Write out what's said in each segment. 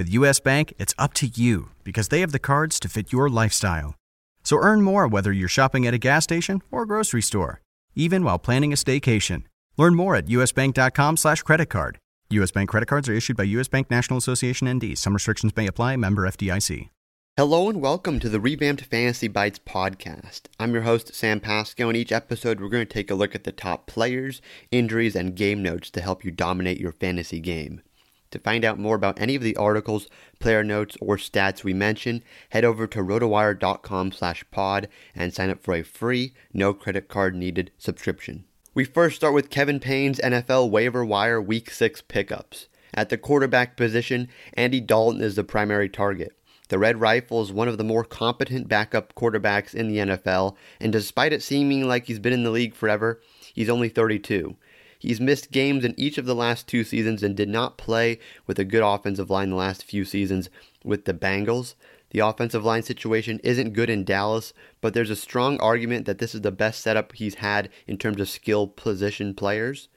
With US Bank, it's up to you because they have the cards to fit your lifestyle. So earn more whether you're shopping at a gas station or grocery store, even while planning a staycation. Learn more at usbank.com slash credit card. U.S. Bank credit cards are issued by U.S. Bank National Association ND. Some restrictions may apply. Member FDIC. Hello and welcome to the Revamped Fantasy Bites podcast. I'm your host, Sam Pasco, and each episode we're going to take a look at the top players, injuries, and game notes to help you dominate your fantasy game. To find out more about any of the articles, player notes, or stats we mention, head over to rotowire.com slash pod and sign up for a free, no credit card needed subscription. We first start with Kevin Payne's NFL waiver wire week 6 pickups. At the quarterback position, Andy Dalton is the primary target. The Red Rifle is one of the more competent backup quarterbacks in the NFL, and despite it seeming like he's been in the league forever, he's only 32. He's missed games in each of the last two seasons and did not play with a good offensive line the last few seasons with the Bengals. The offensive line situation isn't good in Dallas, but there's a strong argument that this is the best setup he's had in terms of skill position players.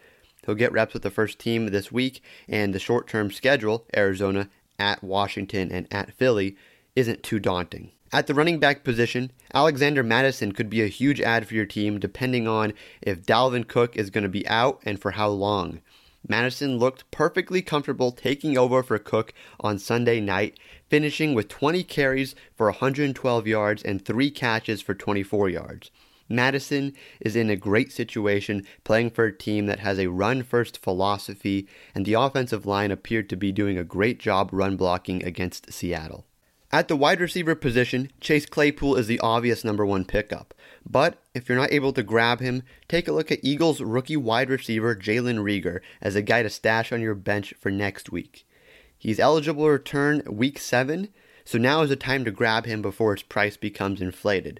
He'll get reps with the first team this week, and the short term schedule, Arizona, at Washington, and at Philly, isn't too daunting. At the running back position, Alexander Mattison could be a huge add for your team depending on if Dalvin Cook is going to be out and for how long. Mattison looked perfectly comfortable taking over for Cook on Sunday night, finishing with 20 carries for 112 yards and 3 catches for 24 yards. Mattison is in a great situation playing for a team that has a run first philosophy, and the offensive line appeared to be doing a great job run blocking against Seattle. At the wide receiver position, Chase Claypool is the obvious number one pickup. But if you're not able to grab him, take a look at Eagles rookie wide receiver Jalen Reagor as a guy to stash on your bench for next week. He's eligible to return week 7, so now is the time to grab him before his price becomes inflated.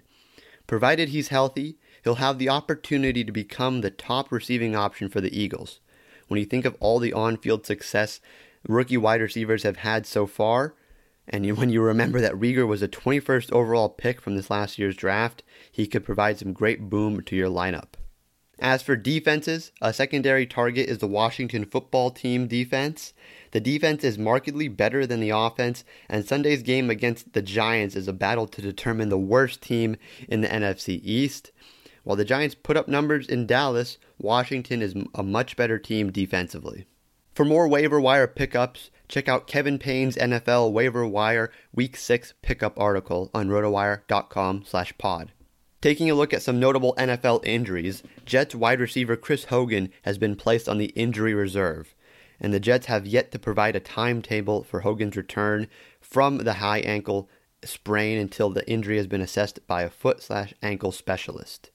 Provided he's healthy, he'll have the opportunity to become the top receiving option for the Eagles. When you think of all the on field success rookie wide receivers have had so far, and when you remember that Reagor was a 21st overall pick from this last year's draft, he could provide some great boom to your lineup. As for defenses, a secondary target is the Washington football team defense. The defense is markedly better than the offense, and Sunday's game against the Giants is a battle to determine the worst team in the NFC East. While the Giants put up numbers in Dallas, Washington is a much better team defensively. For more waiver wire pickups, check out Kevin Payne's NFL waiver wire week 6 pickup article on rotowire.com/pod. Taking a look at some notable NFL injuries, Jets wide receiver Chris Hogan has been placed on the injury reserve, and the Jets have yet to provide a timetable for Hogan's return from the high ankle sprain until the injury has been assessed by a foot slash ankle specialist.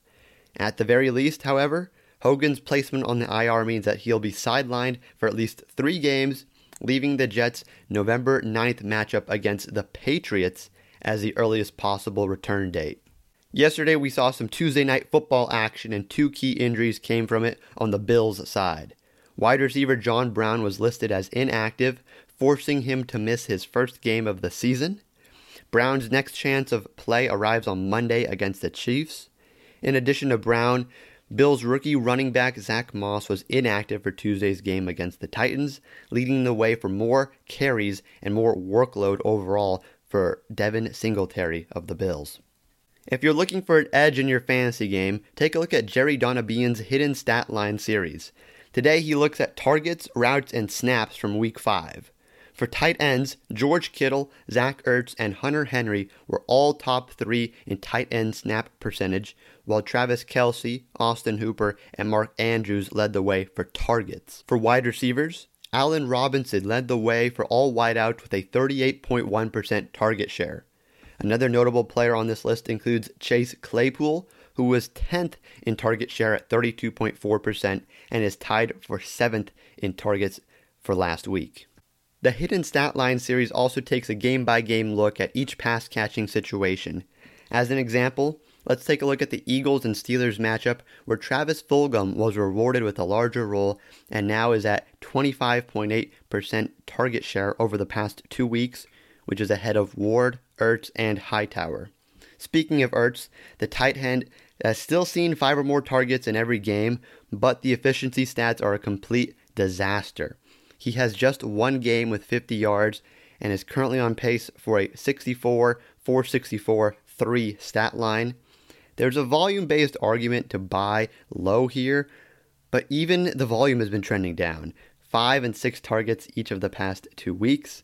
At the very least, however, Hogan's placement on the IR means that he'll be sidelined for at least three games leaving the Jets' November 9th matchup against the Patriots as the earliest possible return date. Yesterday, we saw some Tuesday night football action, and two key injuries came from it on the Bills' side. Wide receiver John Brown was listed as inactive, forcing him to miss his first game of the season. Brown's next chance of play arrives on Monday against the Chiefs. In addition to Brown, Bills rookie running back Zach Moss was inactive for Tuesday's game against the Titans, leading the way for more carries and more workload overall for Devin Singletary of the Bills. If you're looking for an edge in your fantasy game, take a look at Jerry Donabedian's Hidden Stat Line series. Today he looks at targets, routes, and snaps from Week 5. For tight ends, George Kittle, Zach Ertz, and Hunter Henry were all top three in tight end snap percentage, while Travis Kelce, Austin Hooper, and Mark Andrews led the way for targets. For wide receivers, Allen Robinson led the way for all wideouts with a 38.1% target share. Another notable player on this list includes Chase Claypool, who was 10th in target share at 32.4% and is tied for 7th in targets for last week. The Hidden Stat Line series also takes a game by game look at each pass catching situation. As an example, let's take a look at the Eagles and Steelers matchup where Travis Fulgham was rewarded with a larger role and now is at 25.8% target share over the past two weeks, which is ahead of Ward, Ertz, and Hightower. Speaking of Ertz, the tight end has still seen five or more targets in every game, but the efficiency stats are a complete disaster. He has just one game with 50 yards and is currently on pace for a 64, 464, 3 stat line. There's a volume based argument to buy low here, but even the volume has been trending down. Five and six targets each of the past two weeks.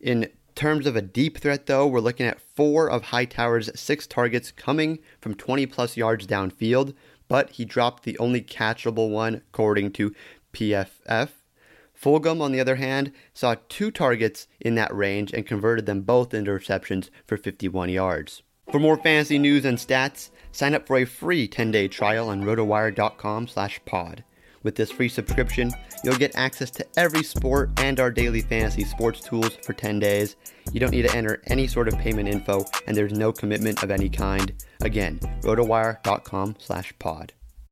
In terms of a deep threat, though, we're looking at four of Hightower's six targets coming from 20 plus yards downfield, but he dropped the only catchable one according to PFF. Fulgham, on the other hand, saw two targets in that range and converted them both into receptions for 51 yards. For more fantasy news and stats, sign up for a free 10-day trial on rotowire.com/pod. With this free subscription, you'll get access to every sport and our daily fantasy sports tools for 10 days. You don't need to enter any sort of payment info, and there's no commitment of any kind. Again, rotowire.com/pod.